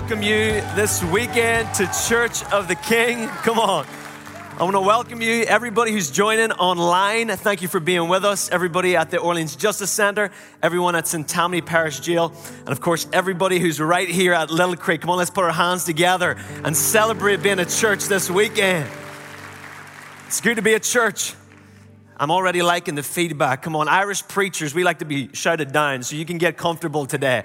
welcome you this weekend to Church of the King. Come on. I want to welcome you, everybody who's joining online. Thank you for being with us. Everybody at the Orleans Justice Center, everyone at St. Tammany Parish Jail, and of course, everybody who's right here at Little Creek. Come on, let's put our hands together and celebrate being a church this weekend. It's good to be at church. I'm already liking the feedback. Come on, Irish preachers, we like to be shouted down, so you can get comfortable today.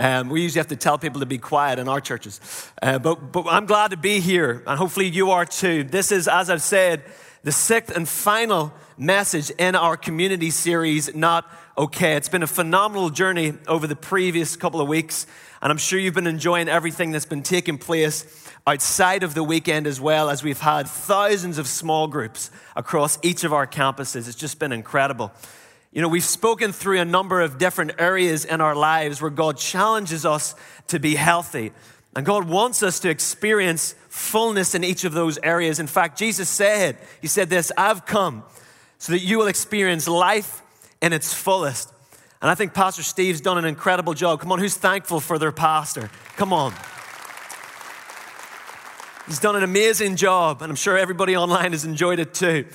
Um, we usually have to tell people to be quiet in our churches. Uh, but, but I'm glad to be here, and hopefully you are too. This is, as I've said, the sixth and final message in our community series, Not Okay. It's been a phenomenal journey over the previous couple of weeks, and I'm sure you've been enjoying everything that's been taking place outside of the weekend as well, as we've had thousands of small groups across each of our campuses. It's just been incredible. You know, we've spoken through a number of different areas in our lives where God challenges us to be healthy. And God wants us to experience fullness in each of those areas. In fact, Jesus said, He said this I've come so that you will experience life in its fullest. And I think Pastor Steve's done an incredible job. Come on, who's thankful for their pastor? Come on. He's done an amazing job, and I'm sure everybody online has enjoyed it too.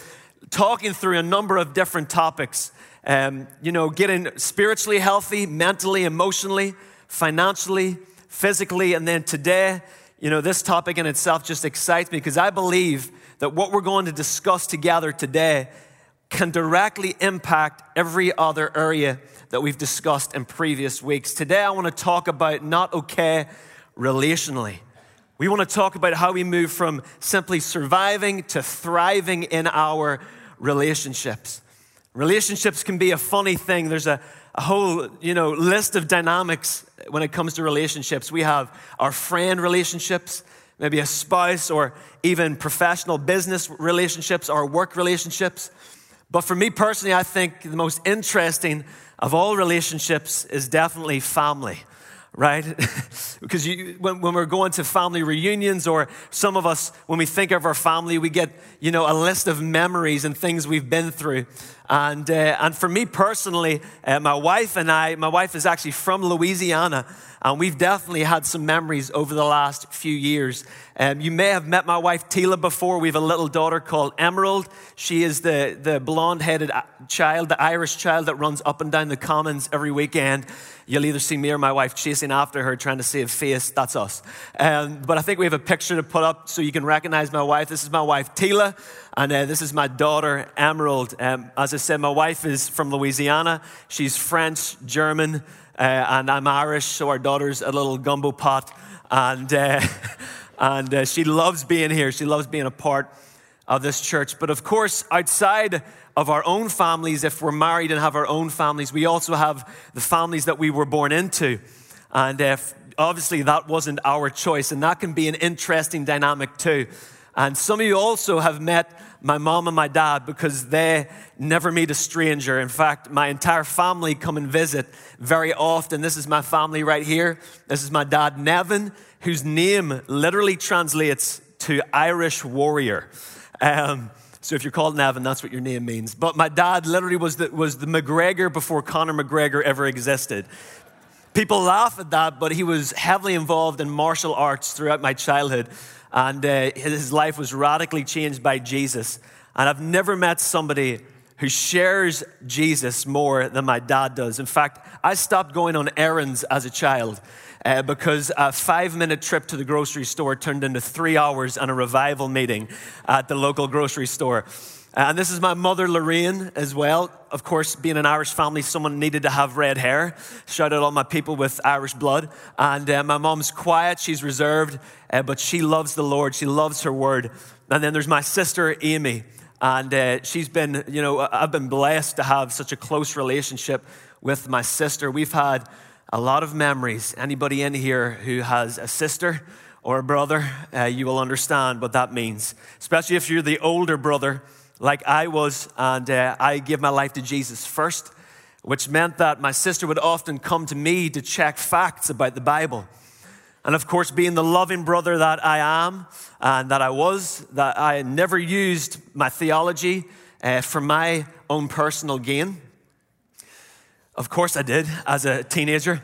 Talking through a number of different topics. Um, you know, getting spiritually healthy, mentally, emotionally, financially, physically, and then today, you know, this topic in itself just excites me because I believe that what we're going to discuss together today can directly impact every other area that we've discussed in previous weeks. Today, I want to talk about not okay relationally. We want to talk about how we move from simply surviving to thriving in our relationships. Relationships can be a funny thing. There's a, a whole, you know, list of dynamics when it comes to relationships. We have our friend relationships, maybe a spouse or even professional business relationships, our work relationships. But for me personally, I think the most interesting of all relationships is definitely family right? because you, when, when, we're going to family reunions, or some of us, when we think of our family, we get, you know, a list of memories and things we've been through. And, uh, and for me personally, uh, my wife and I, my wife is actually from Louisiana, and we've definitely had some memories over the last few years. Um, you may have met my wife Tila before. We have a little daughter called Emerald. She is the, the blonde headed uh, child, the Irish child that runs up and down the commons every weekend. You'll either see me or my wife chasing after her, trying to save face. That's us. Um, but I think we have a picture to put up so you can recognize my wife. This is my wife, Tila, and uh, this is my daughter, Emerald. Um, as I said, my wife is from Louisiana. She's French, German, uh, and I'm Irish, so our daughter's a little gumbo pot. And, uh, and uh, she loves being here. She loves being a part of this church. But of course, outside of our own families, if we're married and have our own families, we also have the families that we were born into. And if, obviously, that wasn't our choice, and that can be an interesting dynamic too. And some of you also have met my mom and my dad because they never meet a stranger. In fact, my entire family come and visit very often. This is my family right here. This is my dad, Nevin, whose name literally translates to Irish warrior. Um, so if you're called Nevin, that's what your name means. But my dad literally was the, was the McGregor before Conor McGregor ever existed. People laugh at that, but he was heavily involved in martial arts throughout my childhood. And uh, his life was radically changed by Jesus. And I've never met somebody who shares Jesus more than my dad does. In fact, I stopped going on errands as a child uh, because a five minute trip to the grocery store turned into three hours and a revival meeting at the local grocery store. Uh, and this is my mother, Lorraine, as well. Of course, being an Irish family, someone needed to have red hair. Shout out all my people with Irish blood. And uh, my mom's quiet, she's reserved, uh, but she loves the Lord. She loves her word. And then there's my sister, Amy. And uh, she's been, you know, I've been blessed to have such a close relationship with my sister. We've had a lot of memories. Anybody in here who has a sister or a brother, uh, you will understand what that means. Especially if you're the older brother, like I was, and uh, I gave my life to Jesus first, which meant that my sister would often come to me to check facts about the Bible. And of course, being the loving brother that I am and that I was, that I never used my theology uh, for my own personal gain. Of course I did as a teenager.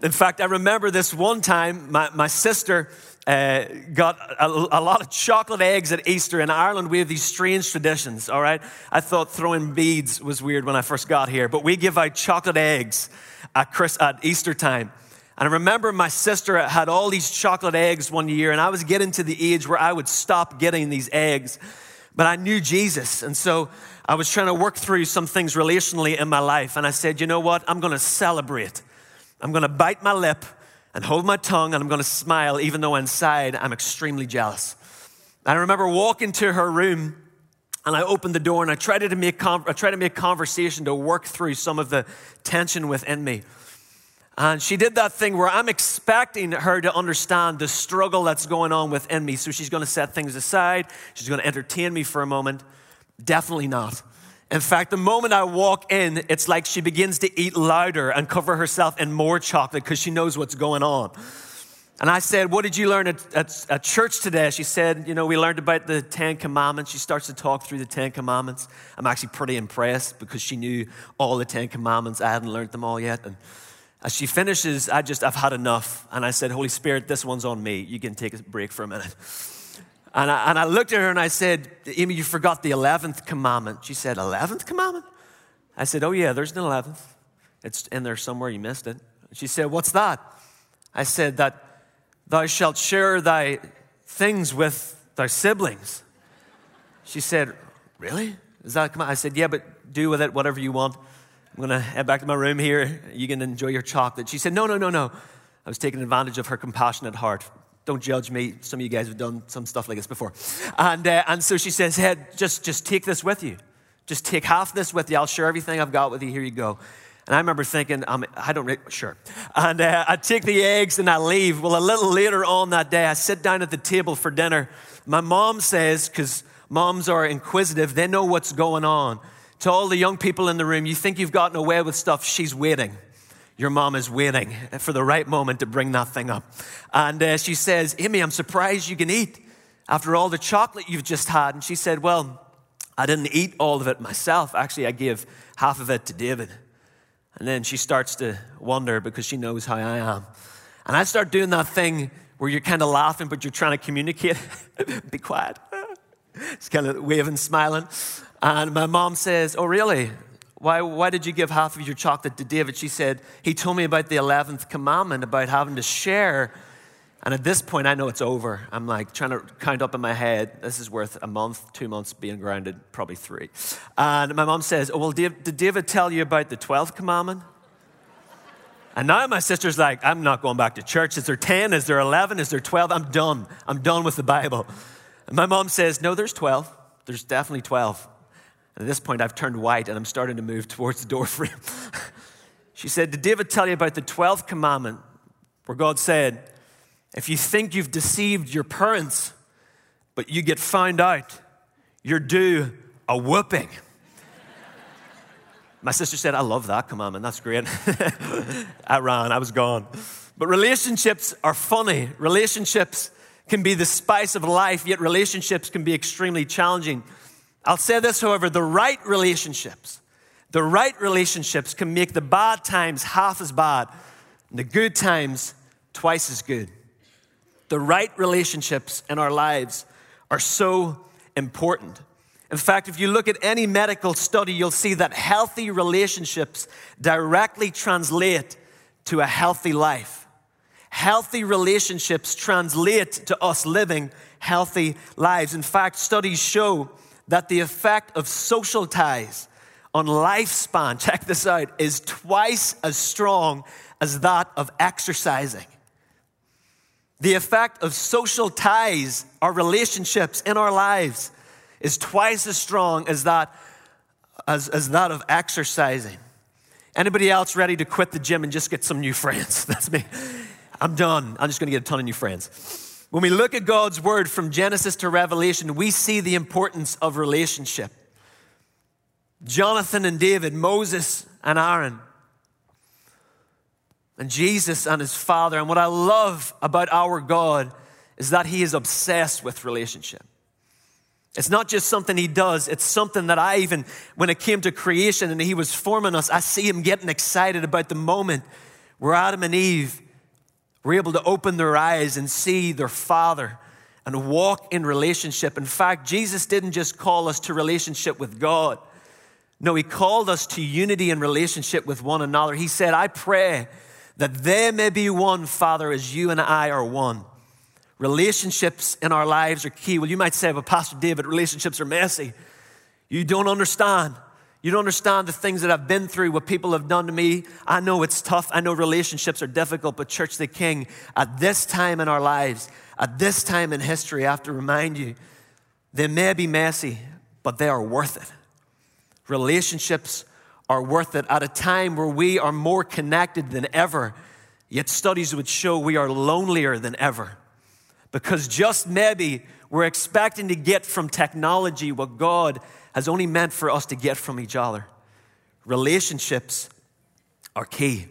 In fact, I remember this one time my, my sister uh, got a, a, lot of chocolate eggs at Easter. In Ireland, we have these strange traditions, all right? I thought throwing beads was weird when I first got here, but we give out chocolate eggs at, at Easter time. And I remember my sister had all these chocolate eggs one year, and I was getting to the age where I would stop getting these eggs. But I knew Jesus, and so I was trying to work through some things relationally in my life, and I said, you know what? I'm going to celebrate. I'm going to bite my lip and hold my tongue, and I'm going to smile, even though inside I'm extremely jealous. I remember walking to her room, and I opened the door, and I tried to make, I tried to make conversation to work through some of the tension within me. And she did that thing where I'm expecting her to understand the struggle that's going on within me. So she's going to set things aside. She's going to entertain me for a moment. Definitely not. In fact, the moment I walk in, it's like she begins to eat louder and cover herself in more chocolate because she knows what's going on. And I said, What did you learn at, at, at, church today? She said, You know, we learned about the Ten Commandments. She starts to talk through the Ten Commandments. I'm actually pretty impressed because she knew all the Ten Commandments. I hadn't learned them all yet. And as she finishes, I just, I've had enough. And I said, Holy Spirit, this one's on me. You can take a break for a minute. And I, and I looked at her and I said, Amy, you forgot the 11th commandment. She said, 11th commandment? I said, Oh, yeah, there's an 11th. It's in there somewhere. You missed it. She said, What's that? I said, That thou shalt share thy things with thy siblings. She said, Really? Is that? I said, Yeah, but do with it whatever you want. I'm going to head back to my room here. You can enjoy your chocolate. She said, No, no, no, no. I was taking advantage of her compassionate heart. Don't judge me. Some of you guys have done some stuff like this before. And, uh, and so she says, Hey, just, just take this with you. Just take half this with you. I'll share everything I've got with you. Here you go. And I remember thinking, um, I don't, sure. And uh, I take the eggs and I leave. Well, a little later on that day, I sit down at the table for dinner. My mom says, because moms are inquisitive, they know what's going on. To all the young people in the room, you think you've gotten away with stuff, she's waiting your mom is waiting for the right moment to bring that thing up. And uh, she says, Amy, I'm surprised you can eat after all the chocolate you've just had. And she said, Well, I didn't eat all of it myself. Actually, I gave half of it to David. And then she starts to wonder because she knows how I am. And I start doing that thing where you're kind of laughing, but you're trying to communicate. Be quiet. Just kind of waving, smiling. And my mom says, Oh, really? Why, why did you give half of your chocolate to David? She said, He told me about the 11th commandment about having to share. And at this point, I know it's over. I'm like trying to count up in my head. This is worth a month, two months being grounded, probably three. And my mom says, Oh, well, did David tell you about the 12th commandment? And now my sister's like, I'm not going back to church. Is there 10? Is there 11? Is there 12? I'm done. I'm done with the Bible. And my mom says, No, there's 12. There's definitely 12. And at this point, I've turned white and I'm starting to move towards the door frame. she said, Did David tell you about the 12th commandment where God said, If you think you've deceived your parents, but you get found out, you're due a whooping. My sister said, I love that commandment. That's great. I ran, I was gone. But relationships are funny. Relationships can be the spice of life, yet relationships can be extremely challenging. I'll say this, however, the right relationships, the right relationships can make the bad times half as bad and the good times twice as good. The right relationships in our lives are so important. In fact, if you look at any medical study, you'll see that healthy relationships directly translate to a healthy life. Healthy relationships translate to us living healthy lives. In fact, studies show that the effect of social ties on lifespan, check this out, is twice as strong as that of exercising. The effect of social ties, our relationships in our lives, is twice as strong as that, as, as that of exercising. Anybody else ready to quit the gym and just get some new friends? That's me. I'm done. I'm just going to get a ton of new friends. When we look at God's word from Genesis to Revelation, we see the importance of relationship. Jonathan and David, Moses and Aaron, and Jesus and his father. And what I love about our God is that he is obsessed with relationship. It's not just something he does, it's something that I even, when it came to creation and he was forming us, I see him getting excited about the moment where Adam and Eve were able to open their eyes and see their Father and walk in relationship. In fact, Jesus didn't just call us to relationship with God. No, he called us to unity and relationship with one another. He said, I pray that they may be one, Father, as you and I are one. Relationships in our lives are key. Well, you might say, but Pastor David, relationships are messy. You don't understand. You don't understand the things that I've been through, what people have done to me. I know it's tough. I know relationships are difficult, but Church the King, at this time in our lives, at this time in history, I have to remind you, they may be messy, but they are worth it. Relationships are worth it at a time where we are more connected than ever, yet studies would show we are lonelier than ever. Because just maybe we're expecting to get from technology what God has only meant for us to get from each other. Relationships are key.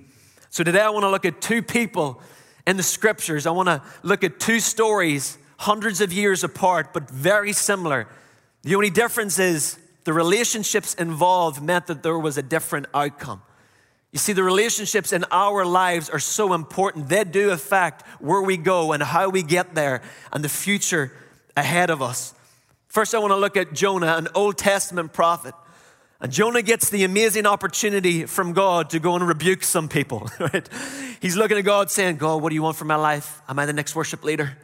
So today I want to look at two people in the scriptures. I want to look at two stories, hundreds of years apart, but very similar. The only difference is the relationships involved meant that there was a different outcome. You see, the relationships in our lives are so important. They do affect where we go and how we get there and the future ahead of us. First, I want to look at Jonah, an Old Testament prophet. And Jonah gets the amazing opportunity from God to go and rebuke some people, right? He's looking at God saying, God, what do you want for my life? Am I the next worship leader?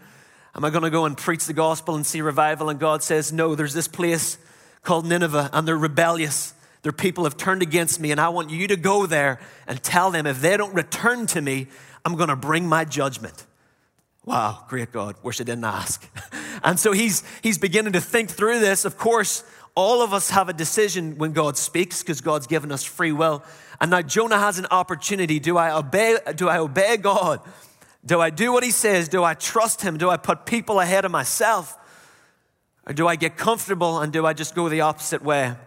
Am I going to go and preach the gospel and see revival? And God says, No, there's this place called Nineveh, and they're rebellious. Their people have turned against me, and I want you to go there and tell them if they don't return to me, I'm going to bring my judgment. Wow, great God. Wish I didn't ask. And so he's, he's beginning to think through this. Of course, all of us have a decision when God speaks because God's given us free will. And now Jonah has an opportunity. Do I obey, do I obey God? Do I do what he says? Do I trust him? Do I put people ahead of myself? Or do I get comfortable and do I just go the opposite way? I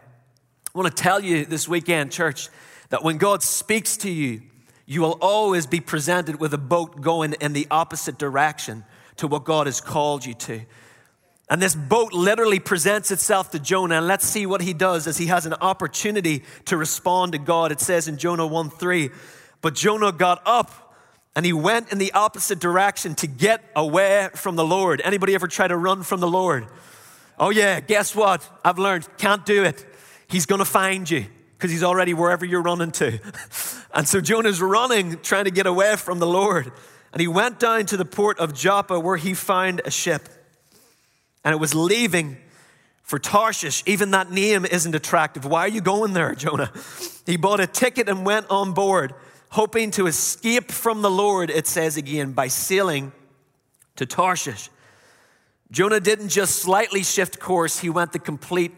want to tell you this weekend, church, that when God speaks to you, you will always be presented with a boat going in the opposite direction to what God has called you to. And this boat literally presents itself to Jonah. And let's see what he does as he has an opportunity to respond to God. It says in Jonah 1 3, but Jonah got up and he went in the opposite direction to get away from the Lord. Anybody ever try to run from the Lord? Oh, yeah, guess what? I've learned, can't do it. He's going to find you because he's already wherever you're running to. and so Jonah's running, trying to get away from the Lord. And he went down to the port of Joppa where he found a ship. And it was leaving for Tarshish. Even that name isn't attractive. Why are you going there, Jonah? He bought a ticket and went on board, hoping to escape from the Lord, it says again, by sailing to Tarshish. Jonah didn't just slightly shift course, he went the complete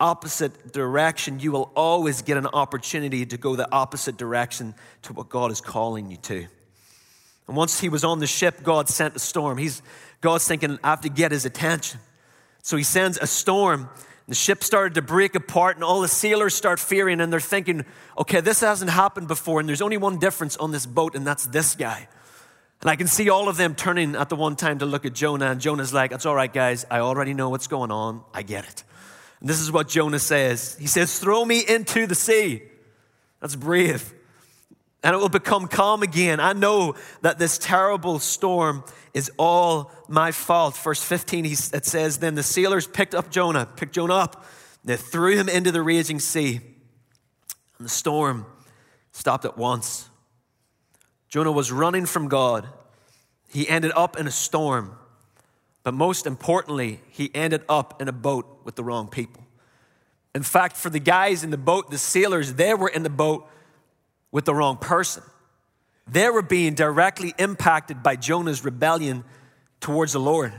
opposite direction. You will always get an opportunity to go the opposite direction to what God is calling you to. And once he was on the ship, God sent a storm. He's, God's thinking, I have to get his attention. So he sends a storm. The ship started to break apart, and all the sailors start fearing, and they're thinking, okay, this hasn't happened before, and there's only one difference on this boat, and that's this guy. And I can see all of them turning at the one time to look at Jonah, and Jonah's like, It's all right, guys. I already know what's going on. I get it. And this is what Jonah says He says, Throw me into the sea. That's brave. And it will become calm again. I know that this terrible storm is all my fault. Verse 15, it says, Then the sailors picked up Jonah, picked Jonah up, they threw him into the raging sea. And the storm stopped at once. Jonah was running from God. He ended up in a storm. But most importantly, he ended up in a boat with the wrong people. In fact, for the guys in the boat, the sailors, they were in the boat with the wrong person. They were being directly impacted by Jonah's rebellion towards the Lord.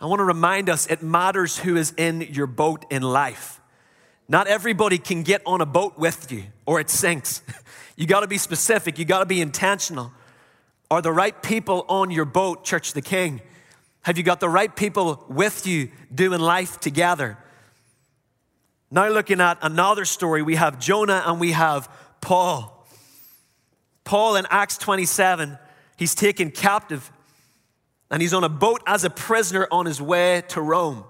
I want to remind us it matters who is in your boat in life. Not everybody can get on a boat with you or it sinks. You got to be specific, you got to be intentional. Are the right people on your boat, Church the King? Have you got the right people with you doing life together? Now, looking at another story, we have Jonah and we have Paul. Paul in Acts 27, he's taken captive and he's on a boat as a prisoner on his way to Rome.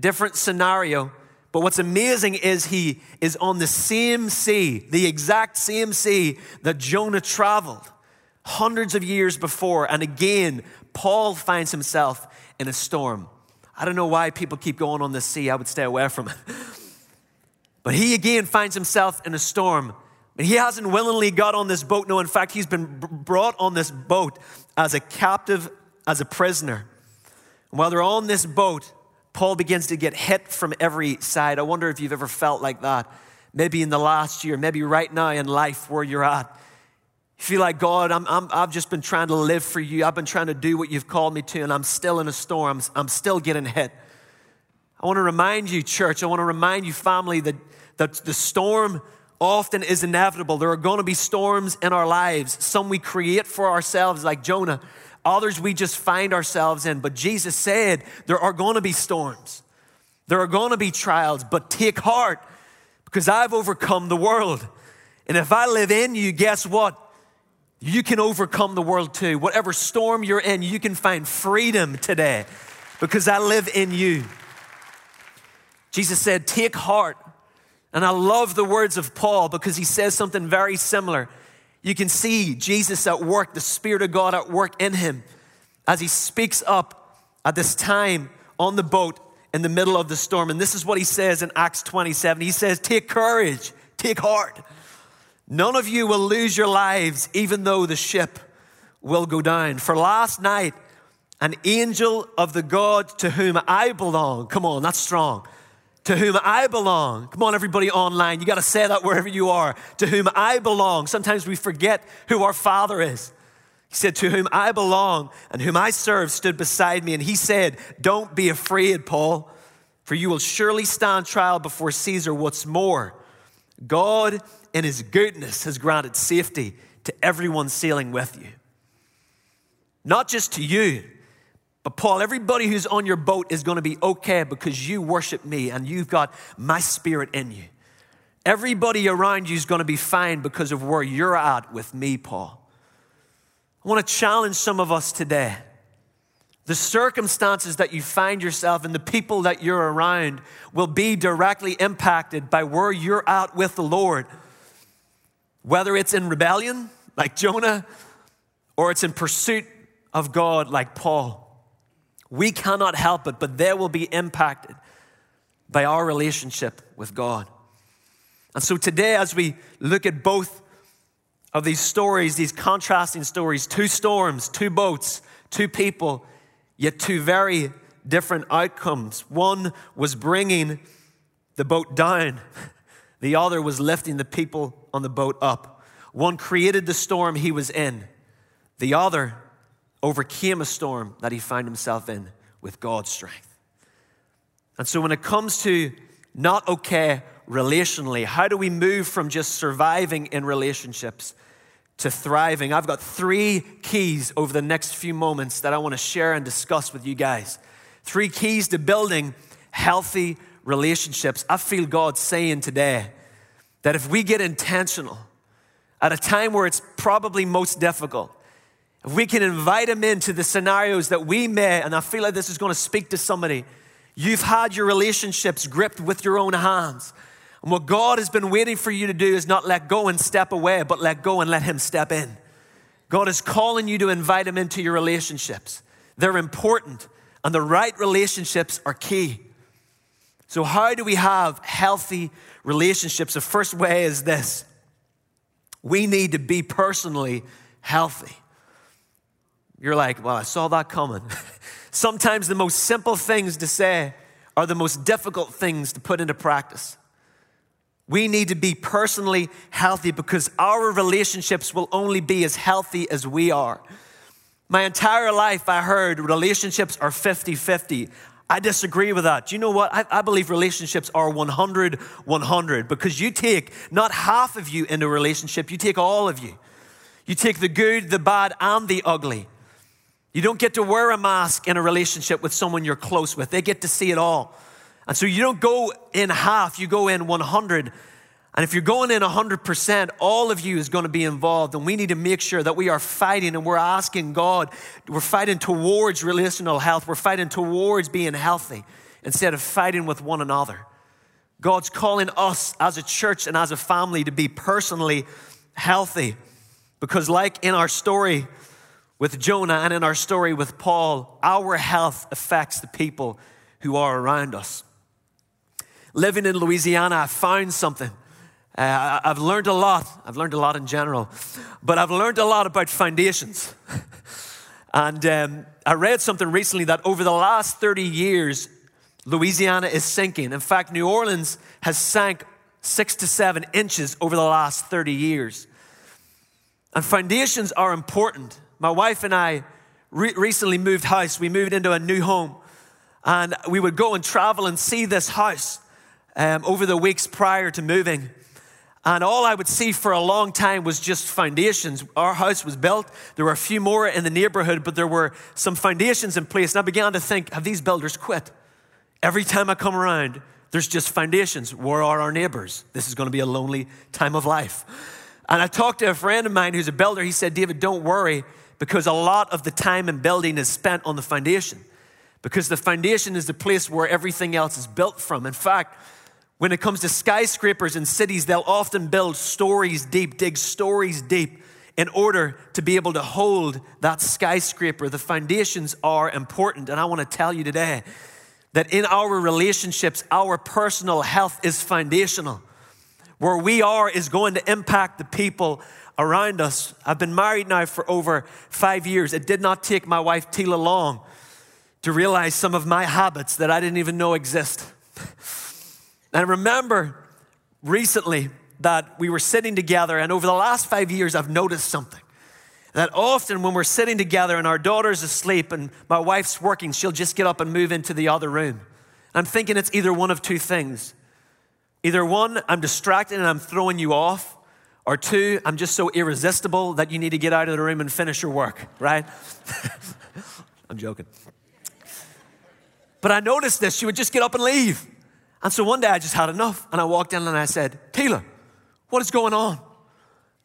different scenario. But what's amazing is he is on the same sea, the exact same sea that Jonah traveled hundreds of years before. And again, Paul finds himself in a storm. I don't know why people keep going on the sea. I would stay away from it. But he again finds himself in a storm. And he hasn't willingly got on this boat. No, in fact, he's been brought on this boat as a captive, as a prisoner. And while they're on this boat, Paul begins to get hit from every side. I wonder if you've ever felt like that. Maybe in the last year, maybe right now in life where you're at. You feel like, God, I'm, I'm, I've just been trying to live for you. I've been trying to do what you've called me to, and I'm still in a storm. I'm, I'm still getting hit. I want to remind you, church, I want to remind you, family, that, that the storm often is inevitable. There are going to be storms in our lives. Some we create for ourselves, like Jonah. Others we just find ourselves in. But Jesus said there are going to be storms, there are going to be trials, but take heart because I've overcome the world. And if I live in you, guess what? You can overcome the world too. Whatever storm you're in, you can find freedom today because I live in you. Jesus said, Take heart. And I love the words of Paul because he says something very similar. You can see Jesus at work, the Spirit of God at work in him as he speaks up at this time on the boat in the middle of the storm. And this is what he says in Acts 27. He says, Take courage, take heart. None of you will lose your lives, even though the ship will go down. For last night, an angel of the God to whom I belong, come on, that's strong to whom I belong. Come on, everybody online, you got to say that wherever you are. To whom I belong. Sometimes we forget who our Father is. He said, To whom I belong and whom I serve stood beside me. And he said, Don't be afraid, Paul, for you will surely stand trial before Caesar. What's more, God in his goodness has granted safety to everyone sailing with you. Not just to you, but Paul, everybody who's on your boat is going to be okay because you worship me and you've got my spirit in you. Everybody around you is going to be fine because of where you're at with me, Paul. I want to challenge some of us today. The circumstances that you find yourself and the people that you're around will be directly impacted by where you're at with the Lord. Whether it's in rebellion, like Jonah, or it's in pursuit of God, like Paul. We cannot help it, but they will be impacted by our relationship with God. And so today, as we look at both of these stories, these contrasting stories, two storms, two boats, two people, yet two very different outcomes. One was bringing the boat down, the other was lifting the people on the boat up. One created the storm he was in, the other overcame a storm that he found himself in with God's strength. And so when it comes to not okay relationally, how do we move from just surviving in relationships to thriving? I've got three keys over the next few moments that I want to share and discuss with you guys. Three keys to building healthy relationships. I feel God saying today that if we get intentional at a time where it's probably most difficult, if we can invite him into the scenarios that we met, and I feel like this is going to speak to somebody, you've had your relationships gripped with your own hands. And what God has been waiting for you to do is not let go and step away, but let go and let him step in. God is calling you to invite him into your relationships. They're important, and the right relationships are key. So, how do we have healthy relationships? The first way is this we need to be personally healthy. You're like, well, I saw that coming. Sometimes the most simple things to say are the most difficult things to put into practice. We need to be personally healthy because our relationships will only be as healthy as we are. My entire life, I heard relationships are 50 50. I disagree with that. Do you know what? I, I, believe relationships are 100 100 because you take not half of you in a relationship, you take all of you. You take the good, the bad, and the ugly. You don't get to wear a mask in a relationship with someone you're close with. They get to see it all. And so you don't go in half, you go in 100. And if you're going in 100%, all of you is going to be involved. And we need to make sure that we are fighting and we're asking God, we're fighting towards relational health, we're fighting towards being healthy instead of fighting with one another. God's calling us as a church and as a family to be personally healthy. Because, like in our story with Jonah and in our story with Paul, our health affects the people who are around us. Living in Louisiana, I found something. Uh, I've learned a lot. I've learned a lot in general, but I've learned a lot about foundations. and um, I read something recently that over the last 30 years, Louisiana is sinking. In fact, New Orleans has sank six to seven inches over the last 30 years. And foundations are important. My wife and I re- recently moved house. We moved into a new home. And we would go and travel and see this house um, over the weeks prior to moving. And all I would see for a long time was just foundations. Our house was built. There were a few more in the neighborhood, but there were some foundations in place. And I began to think, have these builders quit? Every time I come around, there's just foundations. Where are our neighbors? This is going to be a lonely time of life. And I talked to a friend of mine who's a builder. He said, David, don't worry because a lot of the time in building is spent on the foundation. Because the foundation is the place where everything else is built from. In fact, when it comes to skyscrapers in cities, they'll often build stories deep, dig stories deep in order to be able to hold that skyscraper. The foundations are important. And I want to tell you today that in our relationships, our personal health is foundational. Where we are is going to impact the people around us. I've been married now for over five years. It did not take my wife Tila long to realize some of my habits that I didn't even know exist. and I remember recently that we were sitting together, and over the last five years, I've noticed something that often when we're sitting together and our daughter's asleep and my wife's working, she'll just get up and move into the other room. I'm thinking it's either one of two things. Either one, I'm distracted and I'm throwing you off, or two, I'm just so irresistible that you need to get out of the room and finish your work, right? I'm joking. But I noticed this. She would just get up and leave. And so one day I just had enough. And I walked in and I said, Taylor, what is going on?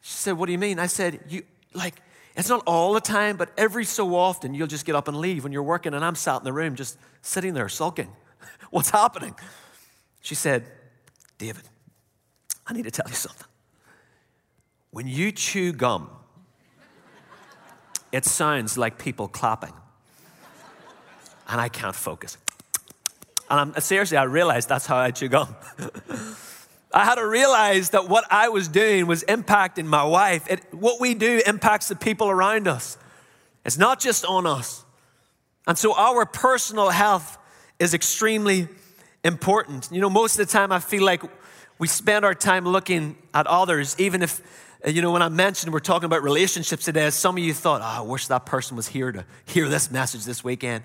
She said, What do you mean? I said, You, like, it's not all the time, but every so often you'll just get up and leave when you're working, and I'm sat in the room just sitting there sulking. What's happening? She said, David, I need to tell you something. When you chew gum, it sounds like people clapping, and I can't focus. And I'm, seriously, I realized that's how I chew gum. I had to realize that what I was doing was impacting my wife. It, what we do impacts the people around us. It's not just on us. And so our personal health is extremely important. You know, most of the time I feel like we spend our time looking at others, even if, you know, when I mentioned we're talking about relationships today, some of you thought, oh, I wish that person was here to hear this message this weekend.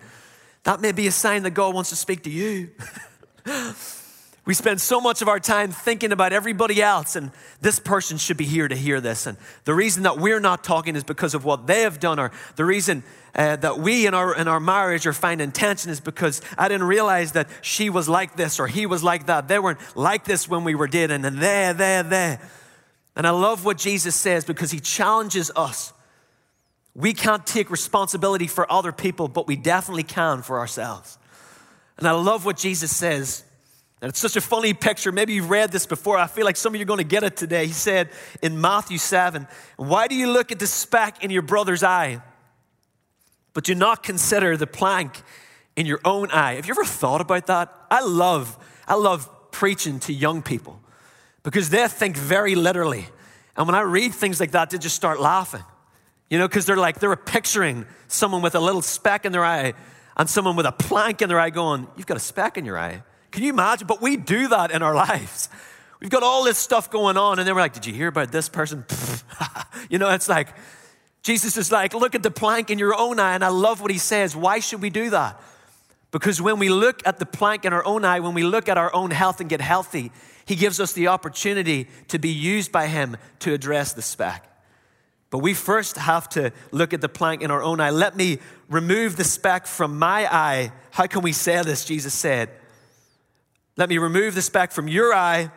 That may be a sign that God wants to speak to you. We spend so much of our time thinking about everybody else, and this person should be here to hear this. And the reason that we're not talking is because of what they have done, or the reason uh, that we in our, in our marriage are finding tension is because I didn't realize that she was like this or he was like that. They weren't like this when we were dating, and there, there, there. And I love what Jesus says because he challenges us. We can't take responsibility for other people, but we definitely can for ourselves. And I love what Jesus says and it's such a funny picture. Maybe you've read this before. I feel like some of you are going to get it today. He said in Matthew 7, Why do you look at the speck in your brother's eye, but do not consider the plank in your own eye? Have you ever thought about that? I love, I love preaching to young people because they think very literally. And when I read things like that, they just start laughing. You know, because they're like, they're picturing someone with a little speck in their eye and someone with a plank in their eye going, You've got a speck in your eye. Can you imagine? But we do that in our lives. We've got all this stuff going on, and then we're like, Did you hear about this person? you know, it's like, Jesus is like, Look at the plank in your own eye. And I love what he says. Why should we do that? Because when we look at the plank in our own eye, when we look at our own health and get healthy, he gives us the opportunity to be used by him to address the speck. But we first have to look at the plank in our own eye. Let me remove the speck from my eye. How can we say this? Jesus said, let me remove the speck from your eye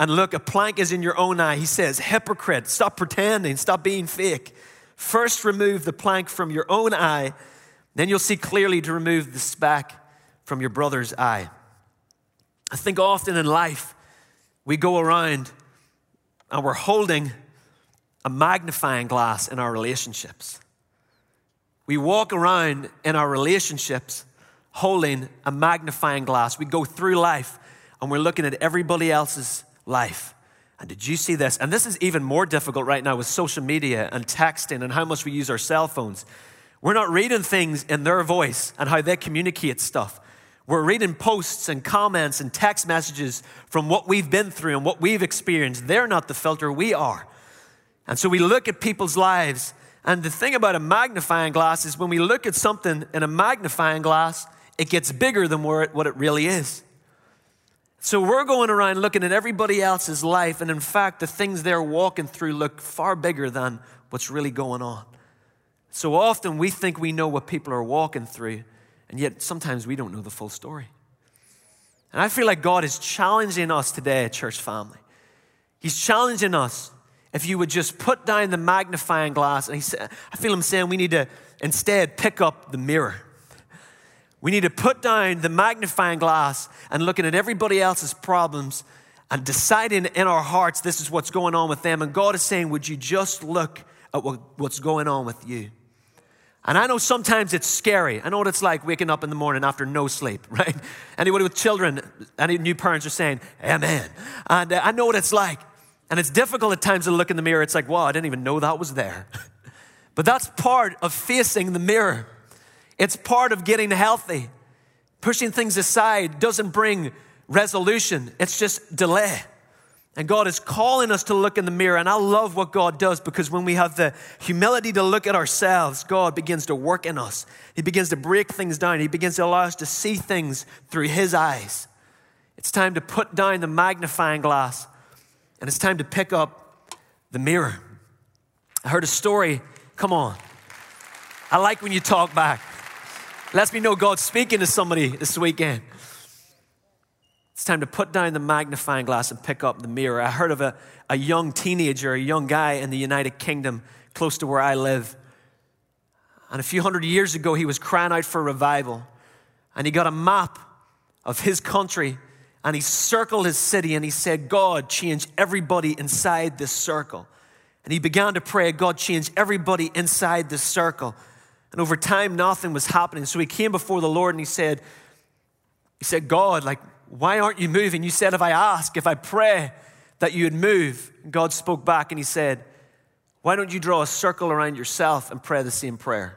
and look, a plank is in your own eye. He says, Hypocrite, stop pretending, stop being fake. First, remove the plank from your own eye, then you'll see clearly to remove the speck from your brother's eye. I think often in life, we go around and we're holding a magnifying glass in our relationships. We walk around in our relationships holding a magnifying glass. We go through life and we're looking at everybody else's life. And did you see this? And this is even more difficult right now with social media and texting and how much we use our cell phones. We're not reading things in their voice and how they communicate stuff. We're reading posts and comments and text messages from what we've been through and what we've experienced. They're not the filter, we are. And so we look at people's lives. And the thing about a magnifying glass is when we look at something in a magnifying glass, it gets bigger than what it really is. So we're going around looking at everybody else's life, and in fact, the things they're walking through look far bigger than what's really going on. So often we think we know what people are walking through, and yet sometimes we don't know the full story. And I feel like God is challenging us today, church family. He's challenging us if you would just put down the magnifying glass, and he I feel him saying we need to instead pick up the mirror. We need to put down the magnifying glass and looking at everybody else's problems and deciding in our hearts this is what's going on with them. And God is saying, Would you just look at what, what's going on with you? And I know sometimes it's scary. I know what it's like waking up in the morning after no sleep, right? Anybody with children, any new parents are saying, Amen. And uh, I know what it's like. And it's difficult at times to look in the mirror. It's like, wow, I didn't even know that was there. but that's part of facing the mirror. It's part of getting healthy. Pushing things aside doesn't bring resolution, it's just delay. And God is calling us to look in the mirror. And I love what God does because when we have the humility to look at ourselves, God begins to work in us. He begins to break things down. He begins to allow us to see things through His eyes. It's time to put down the magnifying glass and it's time to pick up the mirror. I heard a story. Come on. I like when you talk back. Lets me know God's speaking to somebody this weekend. It's time to put down the magnifying glass and pick up the mirror. I heard of a, a young teenager, a young guy in the United Kingdom, close to where I live. And a few hundred years ago, he was crying out for revival. And he got a map of his country and he circled his city and he said, God, change everybody inside this circle. And he began to pray, God, change everybody inside this circle. And over time, nothing was happening. So he came before the Lord and he said, he said, God, like, why aren't you moving? You said, if I ask, if I pray, that you would move. And God spoke back and he said, why don't you draw a circle around yourself and pray the same prayer?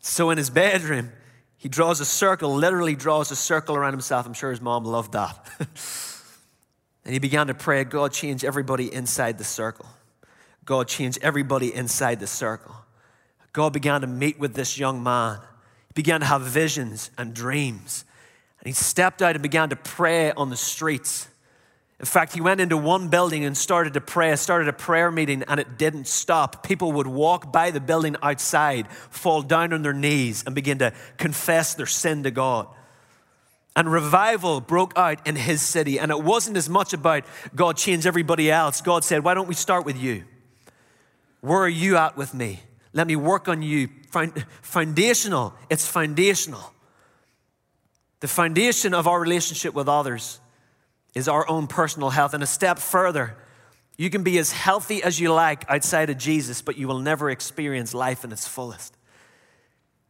So in his bedroom, he draws a circle, literally draws a circle around himself. I'm sure his mom loved that. and he began to pray, God, change everybody inside the circle. God, change everybody inside the circle. God began to meet with this young man. He began to have visions and dreams. And he stepped out and began to pray on the streets. In fact, he went into one building and started to pray, started a prayer meeting, and it didn't stop. People would walk by the building outside, fall down on their knees, and begin to confess their sin to God. And revival broke out in his city. And it wasn't as much about God change everybody else. God said, Why don't we start with you? Where are you at with me? Let me work on you. Foundational. It's foundational. The foundation of our relationship with others is our own personal health. And a step further, you can be as healthy as you like outside of Jesus, but you will never experience life in its fullest.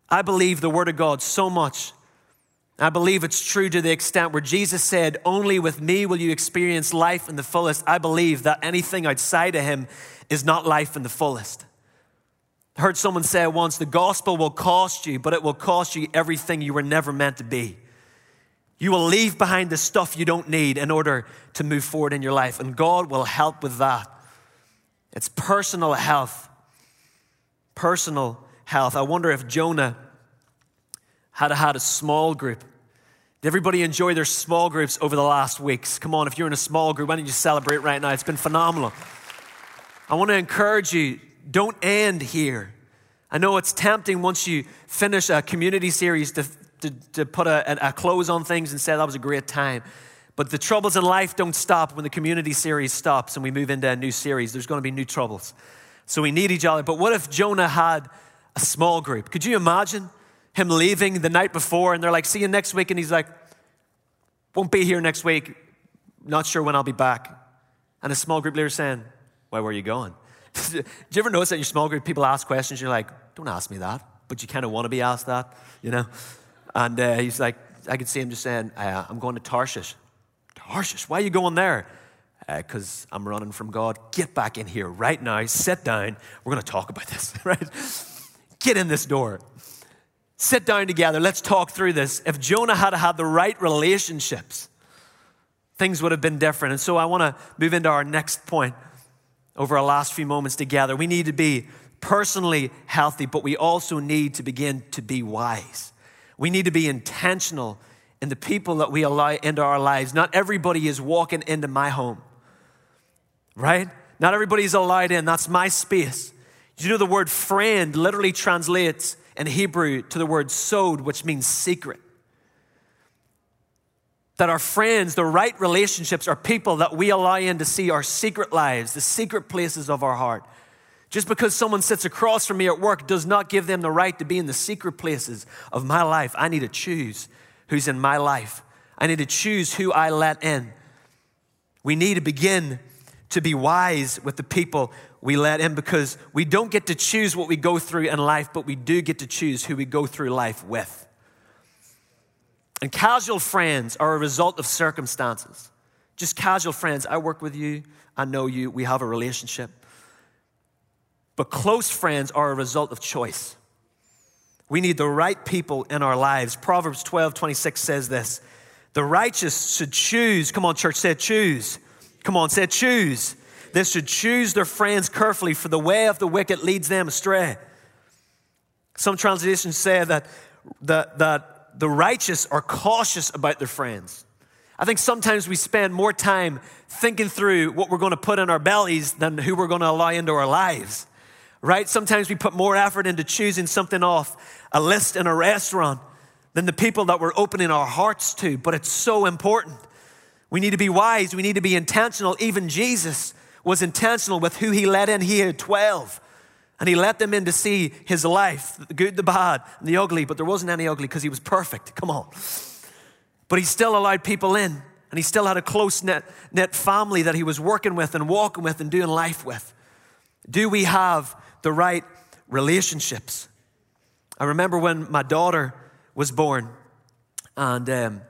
I believe the Word of God so much. I believe it's true to the extent where Jesus said, Only with me will you experience life in the fullest. I believe that anything outside of Him is not life in the fullest. I heard someone say once the gospel will cost you, but it will cost you everything you were never meant to be. You will leave behind the stuff you don't need in order to move forward in your life, and God will help with that. It's personal health. Personal health. I wonder if Jonah had had a small group. Did everybody enjoy their small groups over the last weeks? Come on, if you're in a small group, why don't you celebrate right now? It's been phenomenal. I want to encourage you don't end here. I know it's tempting once you finish a community series to, to, to put a, a close on things and say that was a great time. But the troubles in life don't stop when the community series stops and we move into a new series. There's going to be new troubles. So we need each other. But what if Jonah had a small group? Could you imagine him leaving the night before and they're like, see you next week? And he's like, Won't be here next week. Not sure when I'll be back. And a small group leader saying, Why, where are you going? Do you ever notice that in your small group, people ask questions, you're like, Don't ask me that. But you kind of want to be asked that, you know? And uh, he's like, I could see him just saying, uh, I'm going to Tarshish. Tarshish, why are you going there? Because uh, I'm running from God. Get back in here right now. Sit down. We're going to talk about this, right? Get in this door. Sit down together. Let's talk through this. If Jonah had had the right relationships, things would have been different. And so I want to move into our next point over our last few moments together. We need to be personally healthy, but we also need to begin to be wise. We need to be intentional in the people that we allow into our lives. Not everybody is walking into my home, right? Not everybody's allowed in. That's my space. You know, the word friend literally translates in Hebrew to the word sod, which means secret. That our friends, the right relationships, are people that we allow in to see our secret lives, the secret places of our heart. Just because someone sits across from me at work does not give them the right to be in the secret places of my life. I need to choose who's in my life. I need to choose who I let in. We need to begin to be wise with the people we let in because we don't get to choose what we go through in life, but we do get to choose who we go through life with. And casual friends are a result of circumstances. Just casual friends. I work with you, I know you, we have a relationship. But close friends are a result of choice. We need the right people in our lives. Proverbs 12, 26 says this The righteous should choose. Come on, church, say choose. Come on, say choose. They should choose their friends carefully, for the way of the wicked leads them astray. Some translations say that, that, that the righteous are cautious about their friends. I think sometimes we spend more time thinking through what we're going to put in our bellies than who we're going to allow into our lives right? Sometimes we put more effort into choosing something off a list in a restaurant than the people that we're opening our hearts to, but it's so important. We need to be wise, we need to be intentional. Even Jesus was intentional with who he let in. He had 12. And he let them in to see his life, the good, the bad, and the ugly, but there wasn't any ugly because he was perfect. Come on. But he still allowed people in, and he still had a close knit, family that he was working with and walking with and doing life with. Do we have the right relationships. I remember when my daughter was born, and um,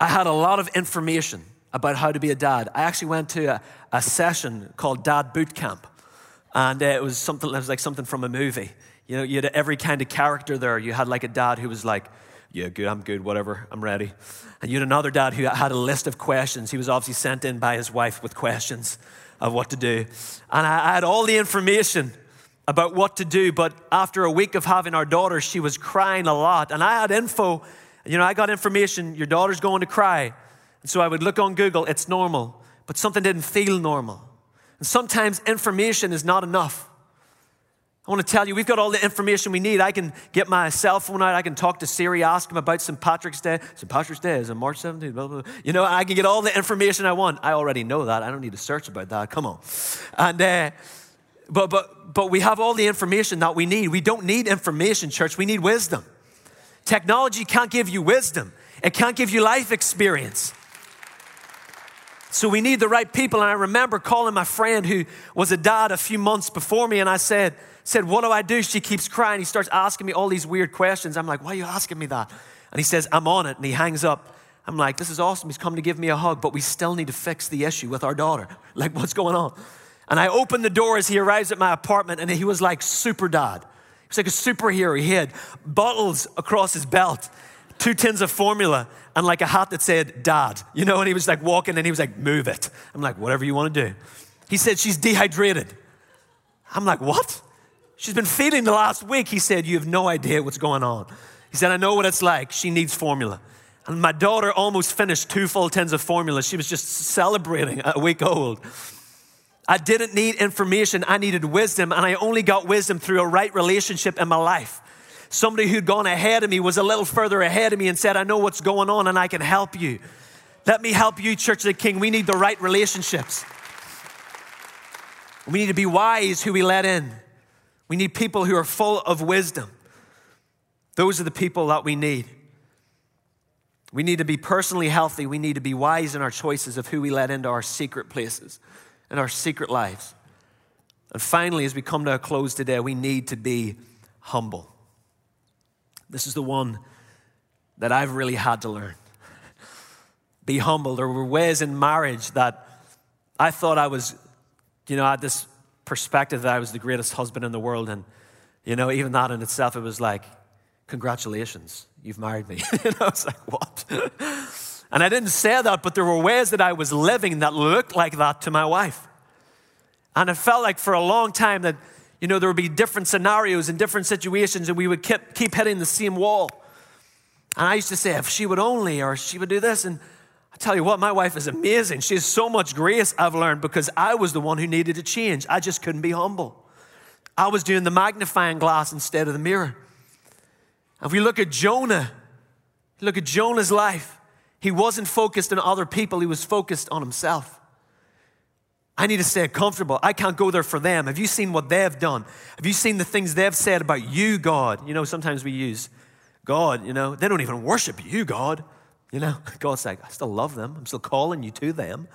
I had a lot of information about how to be a dad. I actually went to a, a session called Dad Boot Camp, and uh, it was something. It was like something from a movie. You know, you had every kind of character there. You had like a dad who was like, "Yeah, good, I'm good, whatever, I'm ready," and you had another dad who had a list of questions. He was obviously sent in by his wife with questions of what to do, and I, I had all the information about what to do. But after a week of having our daughter, she was crying a lot. And I had info, you know, I got information, your daughter's going to cry. And so I would look on Google, it's normal. But something didn't feel normal. Sometimes information is not enough. I want to tell you, we've got all the information we need. I can get my cell phone out. I can talk to Siri, ask him about St. Patrick's Day. St. Patrick's Day is on March 17th. Blah, blah, blah. You know, I can get all the information I want. I already know that. I don't need to search about that. Come on. And, uh, but, but, but we have all the information that we need. We don't need information, church. We need wisdom. Technology can't give you wisdom, it can't give you life experience. So we need the right people. And I remember calling my friend who was a dad a few months before me, and I said, said, What do I do? She keeps crying. He starts asking me all these weird questions. I'm like, Why are you asking me that? And he says, I'm on it. And he hangs up. I'm like, This is awesome. He's come to give me a hug, but we still need to fix the issue with our daughter. Like, what's going on? And I opened the door as he arrives at my apartment, and he was like super dad. He was like a superhero. He had bottles across his belt, two tins of formula, and like a hat that said dad, you know, and he was like walking and he was like, move it. I'm like, whatever you want to do. He said, she's dehydrated. I'm like, what? She's been feeding the last week. He said, you have no idea what's going on. He said, I know what it's like. She needs formula. And my daughter almost finished two full tins of formula. She was just celebrating a week old. I didn't need information, I needed wisdom, and I only got wisdom through a right relationship in my life. Somebody who'd gone ahead of me was a little further ahead of me and said, I know what's going on and I can help you. Let me help you, Church of the King. We need the right relationships. We need to be wise who we let in. We need people who are full of wisdom. Those are the people that we need. We need to be personally healthy. We need to be wise in our choices of who we let into our secret places and our secret lives. And finally, as we come to a close today, we need to be humble. This is the one that I've really had to learn. Be humble. There were ways in marriage that I thought I was, you know, I had this perspective that I was the greatest husband in the world. And, you know, even that in itself, it was like, congratulations, you've married me. and I was like, what? and I didn't say that, but there were ways that I was living that looked like that to my wife. And it felt like for a long time that, you know, there would be different scenarios and different situations, and we would keep, keep hitting the same wall. And I used to say, if she would only, or she would do this. And I tell you what, my wife is amazing. She has so much grace, I've learned, because I was the one who needed to change. I just couldn't be humble. I was doing the magnifying glass instead of the mirror. If we look at Jonah, look at Jonah's life, he wasn't focused on other people, he was focused on himself. I need to stay comfortable. I can't go there for them. Have you seen what they've done? Have you seen the things they've said about you, God? You know, sometimes we use God, you know, they don't even worship you, God. You know, God's like, I still love them. I'm still calling you to them.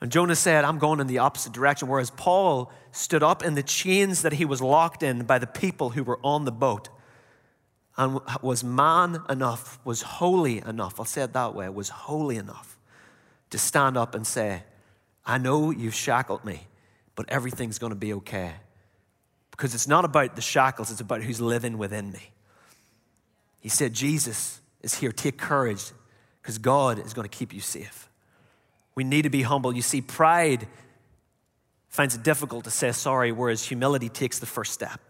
And Jonah said, I'm going in the opposite direction. Whereas Paul stood up in the chains that he was locked in by the people who were on the boat and was man enough, was holy enough, I'll say it that way, was holy enough to stand up and say, I know you've shackled me, but everything's going to be okay. Because it's not about the shackles, it's about who's living within me. He said, Jesus is here. Take courage because God is going to keep you safe. We need to be humble. You see, pride finds it difficult to say sorry, whereas humility takes the first step.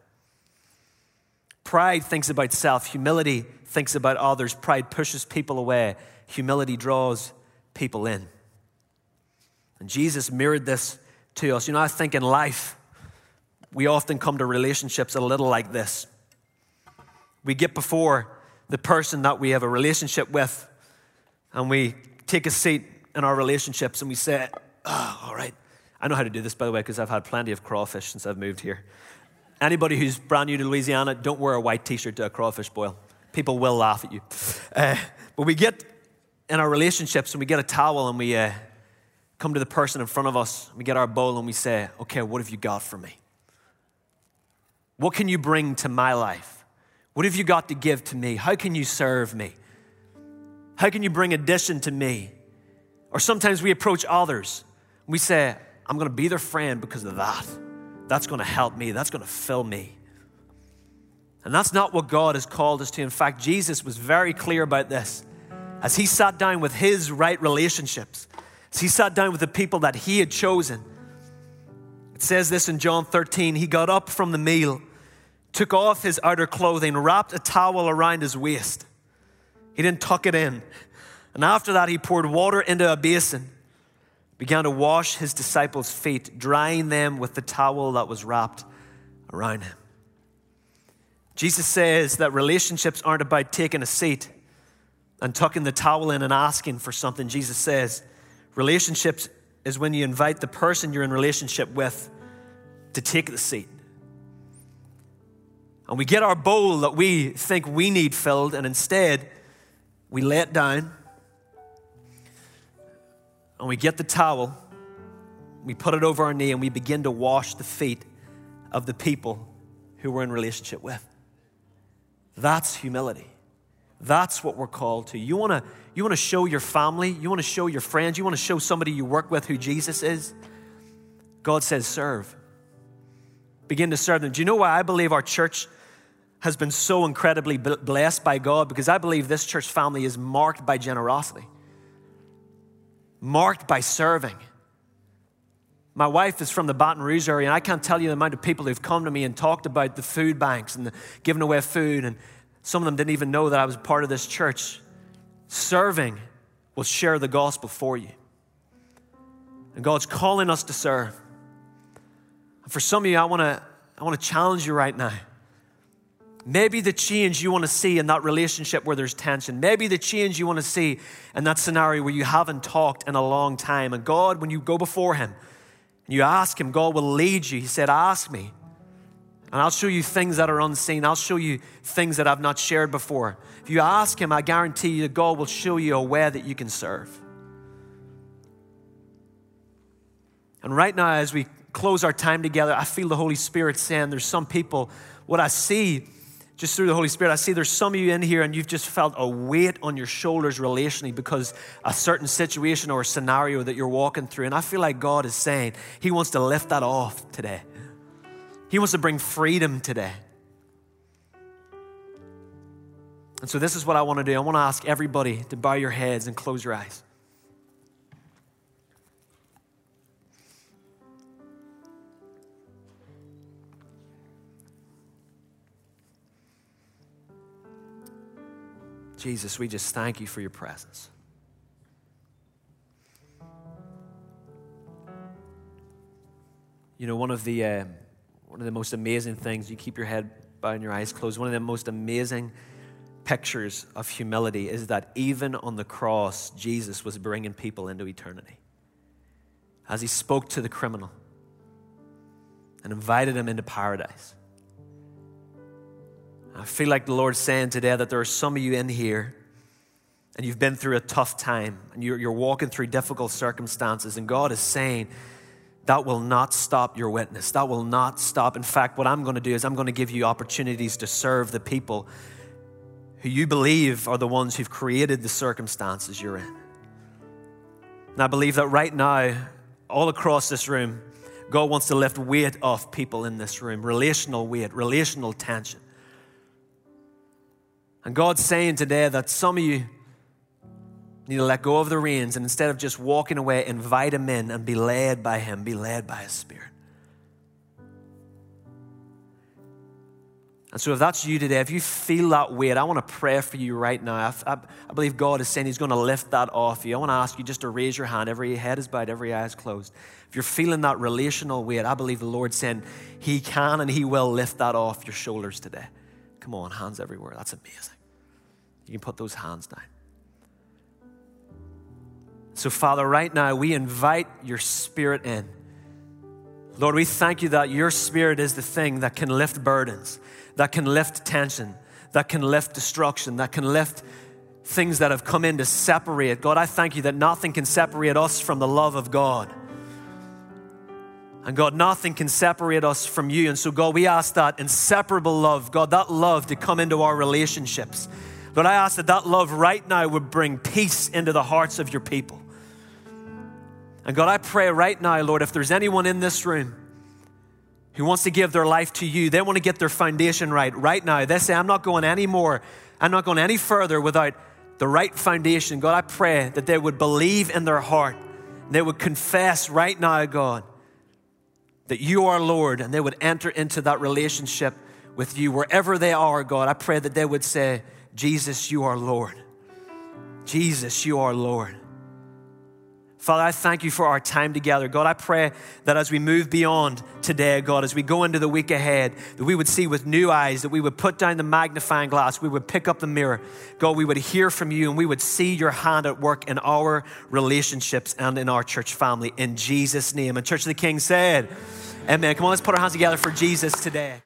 Pride thinks about self, humility thinks about others. Pride pushes people away, humility draws people in. And Jesus mirrored this to us. You know, I think in life, we often come to relationships a little like this. We get before the person that we have a relationship with, and we take a seat in our relationships and we say, oh, all right. I know how to do this, by the way, because I've had plenty of crawfish since I've moved here. Anybody who's brand new to Louisiana, don't wear a white t shirt to a crawfish boil. People will laugh at you. Uh, but we get in our relationships and we get a towel and we uh, come to the person in front of us, we get our bowl and we say, okay, what have you got for me? What can you bring to my life? What have you got to give to me? How can you serve me? How can you bring addition to me? Or sometimes we approach others. We say, I'm going to be their friend because of that. That's going to help me. That's going to fill me. And that's not what God has called us to. In fact, Jesus was very clear about this. As he sat down with his right relationships, as he sat down with the people that he had chosen, it says this in John 13 He got up from the meal took off his outer clothing, wrapped a towel around his waist. He didn't tuck it in. And after that, he poured water into a basin, began to wash his disciples' feet, drying them with the towel that was wrapped around him. Jesus says that relationships aren't about taking a seat and tucking the towel in and asking for something. Jesus says relationships is when you invite the person you're in relationship with to take the seat. And we get our bowl that we think we need filled, and instead we lay it down and we get the towel, we put it over our knee, and we begin to wash the feet of the people who we're in relationship with. That's humility. That's what we're called to. You want to you want to show your family, you want to show your friends, you want to show somebody you work with who Jesus is. God says serve. Begin to serve them. Do you know why I believe our church has been so incredibly blessed by God because I believe this church family is marked by generosity, marked by serving. My wife is from the Baton Rouge area, and I can't tell you the amount of people who've come to me and talked about the food banks and the giving away food, and some of them didn't even know that I was part of this church. Serving will share the gospel for you. And God's calling us to serve. And for some of you, I want to I want to challenge you right now. Maybe the change you want to see in that relationship where there's tension. Maybe the change you want to see in that scenario where you haven't talked in a long time. And God, when you go before Him and you ask Him, God will lead you. He said, Ask me. And I'll show you things that are unseen. I'll show you things that I've not shared before. If you ask Him, I guarantee you God will show you a way that you can serve. And right now, as we close our time together, I feel the Holy Spirit saying there's some people, what I see just through the Holy Spirit, I see there's some of you in here and you've just felt a weight on your shoulders relationally because a certain situation or scenario that you're walking through. And I feel like God is saying He wants to lift that off today. He wants to bring freedom today. And so, this is what I want to do. I want to ask everybody to bow your heads and close your eyes. Jesus, we just thank you for your presence. You know, one of the uh, one of the most amazing things. You keep your head and your eyes closed. One of the most amazing pictures of humility is that even on the cross, Jesus was bringing people into eternity. As he spoke to the criminal and invited him into paradise. I feel like the Lord's saying today that there are some of you in here and you've been through a tough time and you're, you're walking through difficult circumstances, and God is saying, that will not stop your witness. That will not stop. In fact, what I'm going to do is I'm going to give you opportunities to serve the people who you believe are the ones who've created the circumstances you're in. And I believe that right now, all across this room, God wants to lift weight off people in this room relational weight, relational tension. And God's saying today that some of you need to let go of the reins and instead of just walking away, invite Him in and be led by Him, be led by His Spirit. And so, if that's you today, if you feel that weight, I want to pray for you right now. I, I, I believe God is saying He's going to lift that off you. I want to ask you just to raise your hand. Every head is bowed, every eye is closed. If you're feeling that relational weight, I believe the Lord's saying He can and He will lift that off your shoulders today. Come on, hands everywhere. That's amazing. You can put those hands down. So, Father, right now we invite your spirit in. Lord, we thank you that your spirit is the thing that can lift burdens, that can lift tension, that can lift destruction, that can lift things that have come in to separate. God, I thank you that nothing can separate us from the love of God. And God, nothing can separate us from you. And so, God, we ask that inseparable love, God, that love to come into our relationships but I ask that that love right now would bring peace into the hearts of your people. And God, I pray right now, Lord, if there's anyone in this room who wants to give their life to you, they want to get their foundation right right now. They say, I'm not going any more, I'm not going any further without the right foundation. God, I pray that they would believe in their heart. They would confess right now, God, that you are Lord, and they would enter into that relationship with you wherever they are, God. I pray that they would say, Jesus, you are Lord. Jesus, you are Lord. Father, I thank you for our time together. God, I pray that as we move beyond today, God, as we go into the week ahead, that we would see with new eyes, that we would put down the magnifying glass, we would pick up the mirror. God, we would hear from you and we would see your hand at work in our relationships and in our church family. In Jesus' name. And Church of the King said, Amen. Come on, let's put our hands together for Jesus today.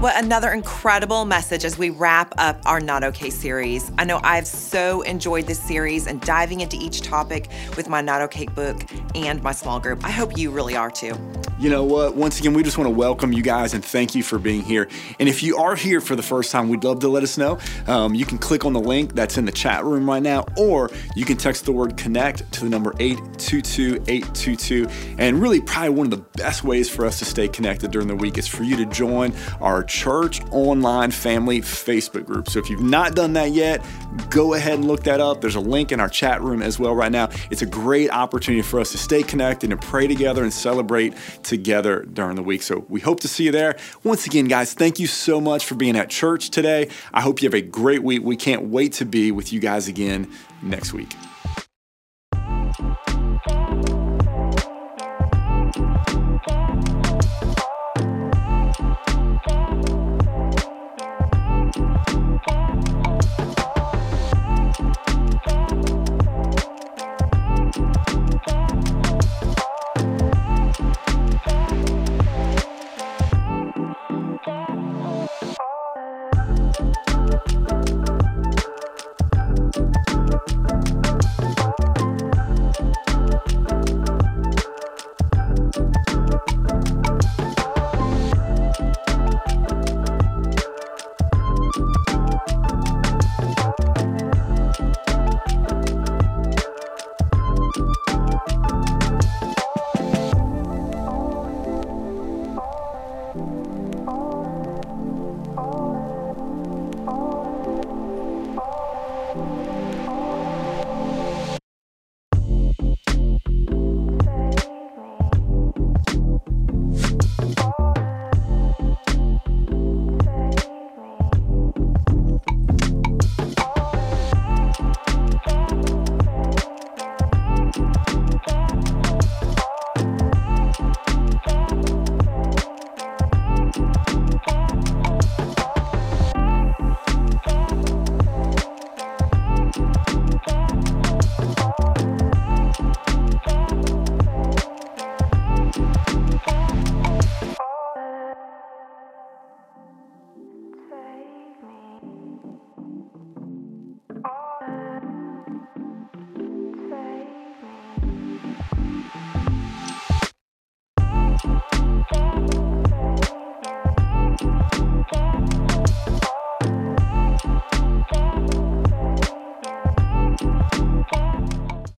What another incredible message as we wrap up our Not Okay series. I know I've so enjoyed this series and diving into each topic with my Not Okay book and my small group. I hope you really are too. You know what? Once again, we just want to welcome you guys and thank you for being here. And if you are here for the first time, we'd love to let us know. Um, you can click on the link that's in the chat room right now, or you can text the word connect to the number 822 822. And really, probably one of the best ways for us to stay connected during the week is for you to join our church online family Facebook group. So if you've not done that yet, go ahead and look that up. There's a link in our chat room as well right now. It's a great opportunity for us to stay connected and pray together and celebrate together during the week. So we hope to see you there. Once again, guys, thank you so much for being at church today. I hope you have a great week. We can't wait to be with you guys again next week.